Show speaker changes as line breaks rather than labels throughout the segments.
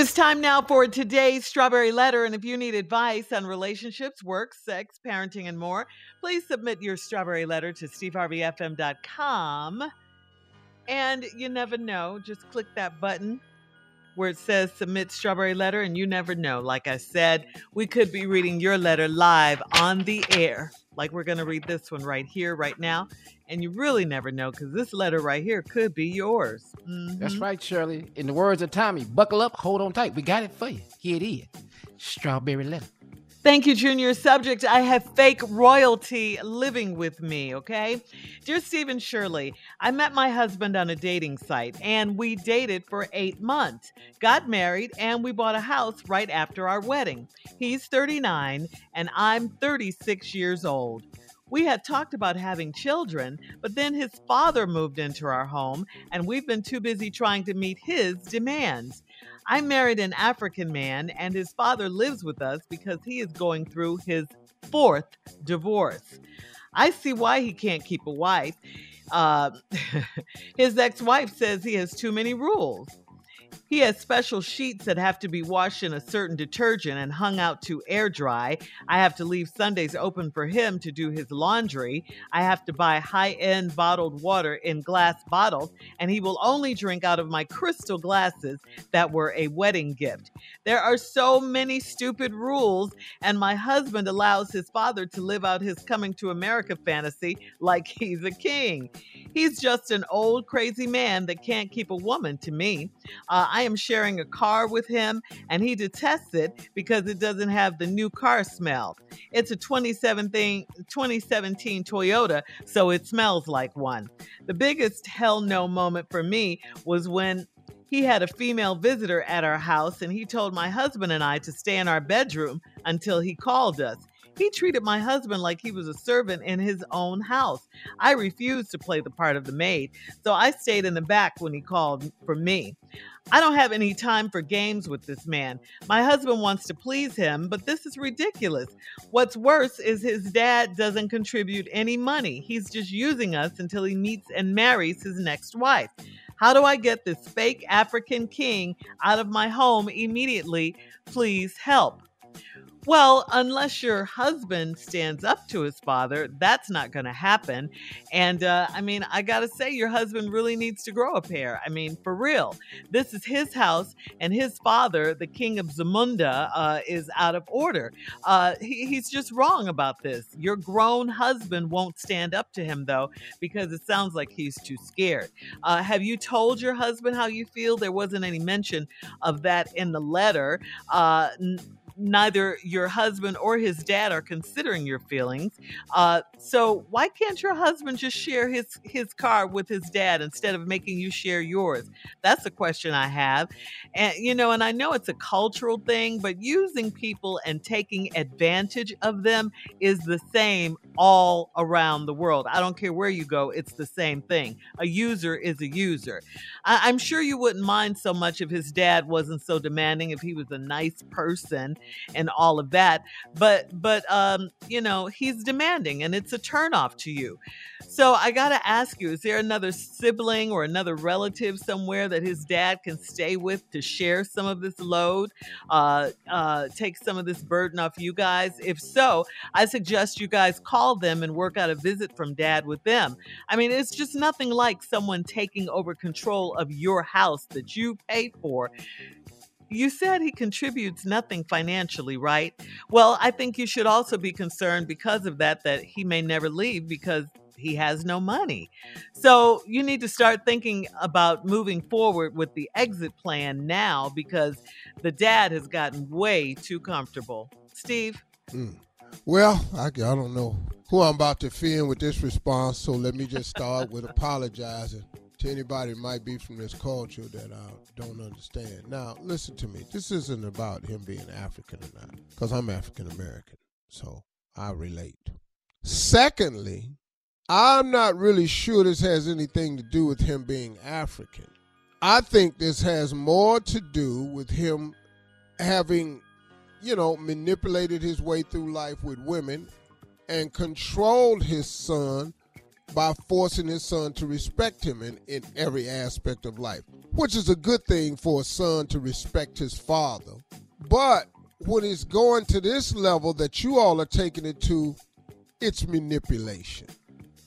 Is time now for today's Strawberry Letter. And if you need advice on relationships, work, sex, parenting, and more, please submit your Strawberry Letter to steveharveyfm.com. And you never know, just click that button where it says submit strawberry letter, and you never know. Like I said, we could be reading your letter live on the air, like we're going to read this one right here, right now. And you really never know because this letter right here could be yours. Mm-hmm.
That's right, Shirley. In the words of Tommy, buckle up, hold on tight. We got it for you. Here it is Strawberry letter.
Thank you, Junior. Subject I have fake royalty living with me, okay? Dear Stephen Shirley, I met my husband on a dating site and we dated for eight months, got married, and we bought a house right after our wedding. He's 39 and I'm 36 years old. We had talked about having children, but then his father moved into our home and we've been too busy trying to meet his demands. I married an African man, and his father lives with us because he is going through his fourth divorce. I see why he can't keep a wife. Uh, his ex wife says he has too many rules. He has special sheets that have to be washed in a certain detergent and hung out to air dry. I have to leave Sundays open for him to do his laundry. I have to buy high end bottled water in glass bottles, and he will only drink out of my crystal glasses that were a wedding gift. There are so many stupid rules, and my husband allows his father to live out his coming to America fantasy like he's a king. He's just an old, crazy man that can't keep a woman to me. Uh, I am sharing a car with him, and he detests it because it doesn't have the new car smell. It's a 2017, 2017 Toyota, so it smells like one. The biggest hell no moment for me was when he had a female visitor at our house, and he told my husband and I to stay in our bedroom until he called us. He treated my husband like he was a servant in his own house. I refused to play the part of the maid, so I stayed in the back when he called for me. I don't have any time for games with this man. My husband wants to please him, but this is ridiculous. What's worse is his dad doesn't contribute any money. He's just using us until he meets and marries his next wife. How do I get this fake African king out of my home immediately? Please help. Well, unless your husband stands up to his father, that's not going to happen. And uh, I mean, I got to say, your husband really needs to grow a pair. I mean, for real. This is his house, and his father, the king of Zamunda, uh, is out of order. Uh, he, he's just wrong about this. Your grown husband won't stand up to him, though, because it sounds like he's too scared. Uh, have you told your husband how you feel? There wasn't any mention of that in the letter. Uh, neither your husband or his dad are considering your feelings. Uh, so why can't your husband just share his his car with his dad instead of making you share yours? That's a question I have. And you know, and I know it's a cultural thing, but using people and taking advantage of them is the same all around the world. I don't care where you go, it's the same thing. A user is a user. I- I'm sure you wouldn't mind so much if his dad wasn't so demanding, if he was a nice person and all of that. But but um, you know, he's demanding and it's a turnoff to you. So I gotta ask you, is there another sibling or another relative somewhere that his dad can stay with to share some of this load, uh, uh, take some of this burden off you guys? If so, I suggest you guys call them and work out a visit from dad with them. I mean, it's just nothing like someone taking over control of your house that you paid for you said he contributes nothing financially, right? Well, I think you should also be concerned because of that, that he may never leave because he has no money. So you need to start thinking about moving forward with the exit plan now because the dad has gotten way too comfortable. Steve?
Mm. Well, I, I don't know who I'm about to offend with this response, so let me just start with apologizing to anybody might be from this culture that I don't understand. Now, listen to me. This isn't about him being African or not, because I'm African American, so I relate. Secondly, I'm not really sure this has anything to do with him being African. I think this has more to do with him having, you know, manipulated his way through life with women and controlled his son by forcing his son to respect him in, in every aspect of life, which is a good thing for a son to respect his father. But when it's going to this level that you all are taking it to, it's manipulation.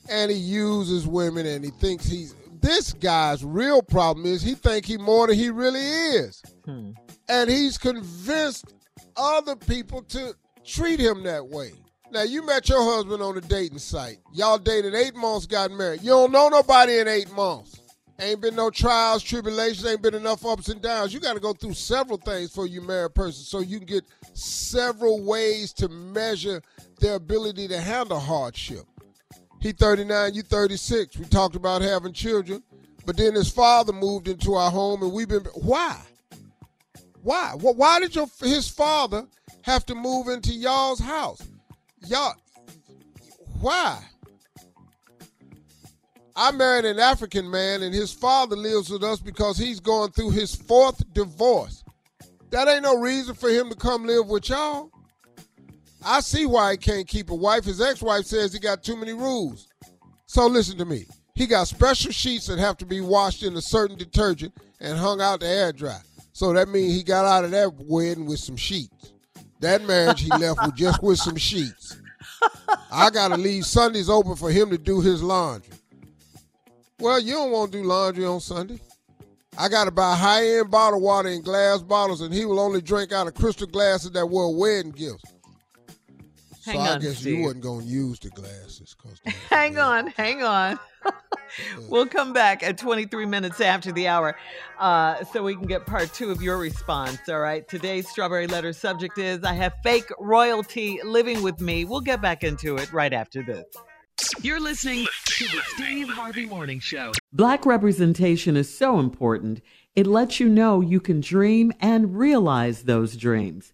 And he uses women and he thinks he's this guy's real problem is he think he more than he really is. Hmm. And he's convinced other people to treat him that way. Now you met your husband on a dating site. Y'all dated eight months, got married. You don't know nobody in eight months. Ain't been no trials, tribulations, ain't been enough ups and downs. You got to go through several things for you married person so you can get several ways to measure their ability to handle hardship. He 39, you 36. We talked about having children, but then his father moved into our home and we've been why? Why? Why did your his father have to move into y'all's house? Y'all, why? I married an African man, and his father lives with us because he's going through his fourth divorce. That ain't no reason for him to come live with y'all. I see why he can't keep a wife. His ex wife says he got too many rules. So listen to me. He got special sheets that have to be washed in a certain detergent and hung out to air dry. So that means he got out of that wedding with some sheets. That marriage he left with just with some sheets. I gotta leave Sundays open for him to do his laundry. Well, you don't want to do laundry on Sunday. I gotta buy high end bottled water in glass bottles, and he will only drink out of crystal glasses that were wedding gifts.
Hang
so I guess
Steve.
you wasn't gonna use the glasses. Cause
hang on, hang on. we'll come back at 23 minutes after the hour uh, so we can get part two of your response. All right. Today's Strawberry Letter subject is I have fake royalty living with me. We'll get back into it right after this.
You're listening to the Steve Harvey Morning Show.
Black representation is so important. It lets you know you can dream and realize those dreams.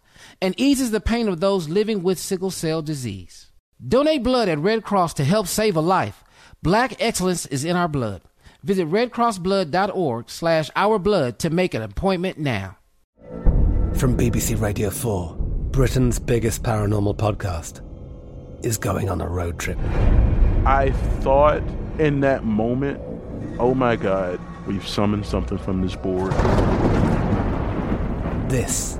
and eases the pain of those living with sickle cell disease. Donate blood at Red Cross to help save a life. Black excellence is in our blood. Visit redcrossblood.org slash ourblood to make an appointment now.
From BBC Radio 4, Britain's biggest paranormal podcast is going on a road trip.
I thought in that moment, oh my God, we've summoned something from this board.
This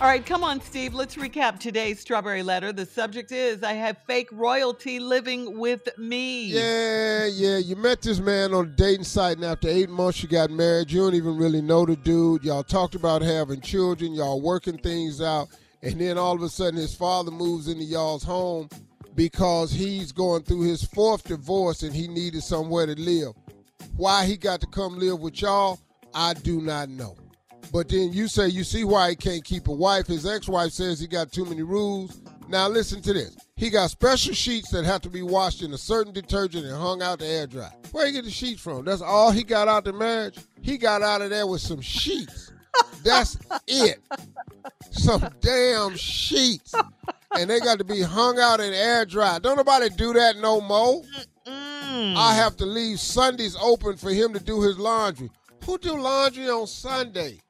All right, come on, Steve. Let's recap today's strawberry letter. The subject is I have fake royalty living with me.
Yeah, yeah. You met this man on a dating site, and after eight months, you got married. You don't even really know the dude. Y'all talked about having children. Y'all working things out. And then all of a sudden, his father moves into y'all's home because he's going through his fourth divorce and he needed somewhere to live. Why he got to come live with y'all, I do not know. But then you say you see why he can't keep a wife. His ex-wife says he got too many rules. Now listen to this. He got special sheets that have to be washed in a certain detergent and hung out to air dry. Where he get the sheets from? That's all he got out the marriage. He got out of there with some sheets. That's it. Some damn sheets. And they got to be hung out and air dry. Don't nobody do that no more. I have to leave Sundays open for him to do his laundry. Who do laundry on Sunday?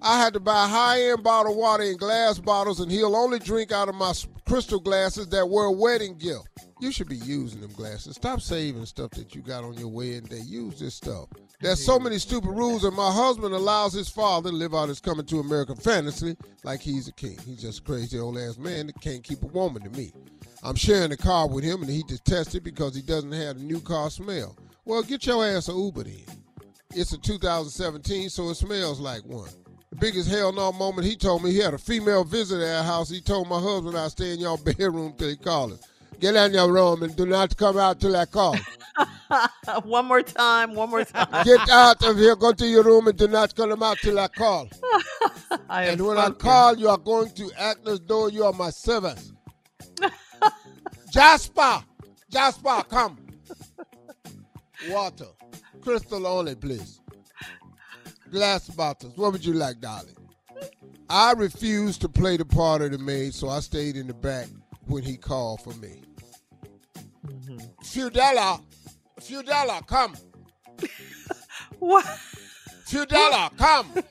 I had to buy high-end bottled water in glass bottles, and he'll only drink out of my crystal glasses that were a wedding gift. You should be using them glasses. Stop saving stuff that you got on your wedding day. Use this stuff. There's so many stupid rules, and my husband allows his father to live out his coming to America fantasy like he's a king. He's just a crazy old ass man that can't keep a woman to me. I'm sharing the car with him, and he detests it because he doesn't have the new car smell. Well, get your ass a Uber then. It's a 2017, so it smells like one. The biggest hell no moment, he told me he had a female visitor at our house. He told my husband I'd stay in your bedroom till he called us. Get in your room and do not come out till I call.
one more time, one more time.
Get out of here, go to your room and do not come out till I call.
I
and when I call, you are going to act as though you are my servant. Jasper! Jasper, come. Water. Crystal only, please. Glass bottles. What would you like, darling? I refused to play the part of the maid, so I stayed in the back when he called for me. Mm-hmm. Feudella, Feudella, come.
What?
Feudella, come.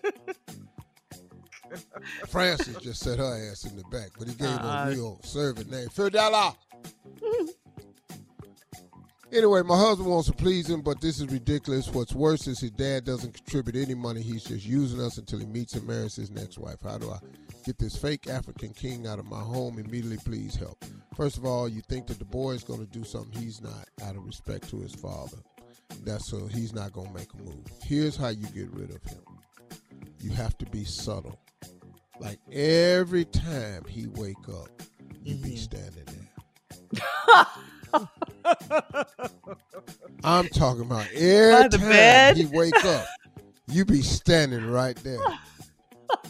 Francis just set her ass in the back, but he gave her
Uh-uh.
a uh, real servant name. Feudella. Anyway, my husband wants to please him, but this is ridiculous. What's worse is his dad doesn't contribute any money. He's just using us until he meets and marries his next wife. How do I get this fake African king out of my home immediately? Please help. First of all, you think that the boy is going to do something he's not out of respect to his father. That's so he's not going to make a move. Here's how you get rid of him. You have to be subtle. Like every time he wake up, you be mm-hmm. standing there. I'm talking about every time
bed?
he wake up, you be standing right there.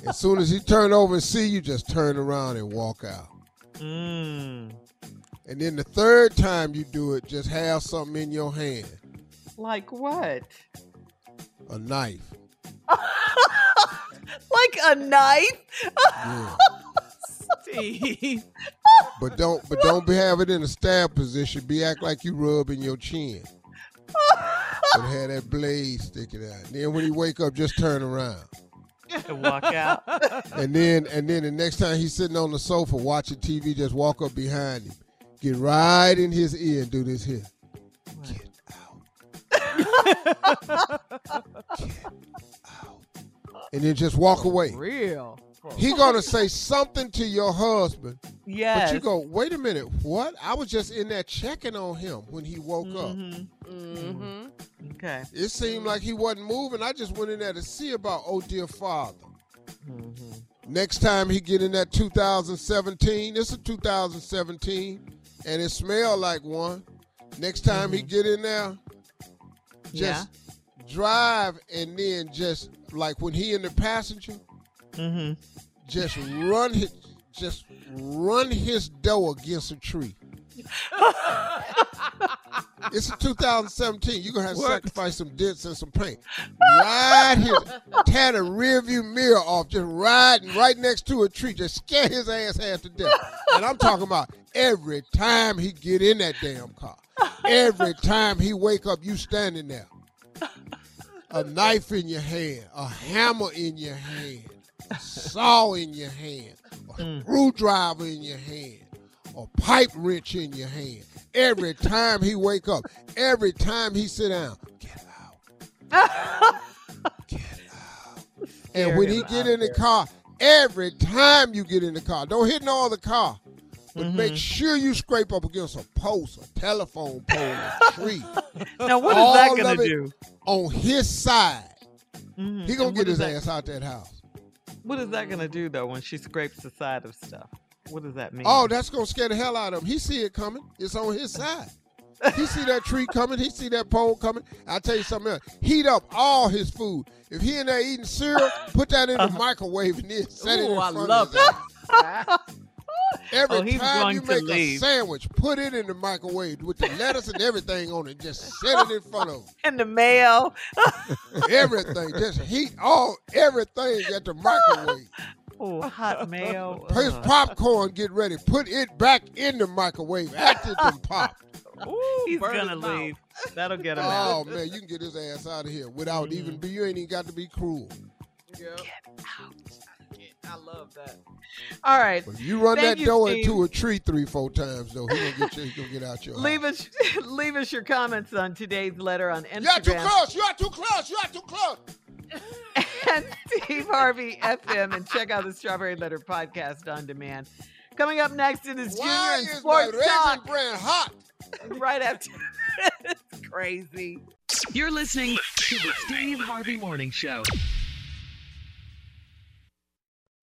as soon as he turn over and see you, just turn around and walk out.
Mm,
And then the third time you do it, just have something in your hand,
like what?
a knife.
Like a knife?
Yeah.
Steve.
But don't but don't be have it in a stab position. Be act like you rubbing your chin. But have that blade sticking out. Then when he wake up, just turn around.
And walk out.
And then and then the next time he's sitting on the sofa watching TV, just walk up behind him. Get right in his ear and do this here. Get out. Get out. And then just walk away.
Real.
He gonna say something to your husband
Yes.
But you go, wait a minute, what? I was just in there checking on him when he woke up.
Mm-hmm. Okay.
It seemed like he wasn't moving. I just went in there to see about oh dear father.
Mm-hmm.
Next time he get in that 2017, it's a 2017, and it smell like one. Next time he get in there, just drive and then just like when he in the passenger,
Mm-hmm.
just run his just run his door against a tree. it's a 2017. You're gonna have to sacrifice some dents and some paint. Ride his tear the rear view mirror off, just riding right next to a tree, just scare his ass half to death. And I'm talking about every time he get in that damn car. Every time he wake up, you standing there. A knife in your hand, a hammer in your hand, saw in your hand, a screwdriver in your hand, a pipe wrench in your hand. Every time he wake up, every time he sit down, get out. Get out. And when he get in the car, every time you get in the car, don't hit no other car. But make sure you scrape up against a post, a telephone pole, a tree.
Now, what is
All
that going to do?
On his side.
Mhm.
He gonna
And
get his
that-
ass out that house.
What is that going to do, though, when she scrapes the side of stuff? What does that mean?
Oh, that's gonna scare the hell out of him. He see it coming. It's on his side. He see that tree coming. He see that pole coming. I'll tell you something else. Heat up all his food. If he in there eating cereal, put that in the microwave and then set it in
Ooh, I love
of his ass. Every
Oh, he's
time
going
you
to
make
leave.
a sandwich, put it in the microwave with the lettuce and everything on it. Just set it in front of him.
and the mayo.
Everything. Just heat all everything at the microwave.
Oh, hot mayo.
His popcorn, get ready. Put it back in the microwave after it's been popped.
He's going to
his mouth.
leave. That'll get him
Oh
out.
man, you can get his ass out of here without
Mm-hmm.
even be. You ain't even got to be cruel.
Yep. Get out. I love that. All right.
But if you run
Thank
that
you,
door
Steve.
into a tree three, four times, though, he gonna get you. He gonna get out your
Leave
house.
us leave us your comments on today's letter on Instagram.
You are too close. You are too close. You are too close.
and Steve Harvey FM and check out the Strawberry Letter podcast on demand. Coming up next, it is
Why
Junior and
is my
Sports
raisin
Talk.
brand hot?
Right after it's crazy.
You're listening to the Steve Harvey Morning Show.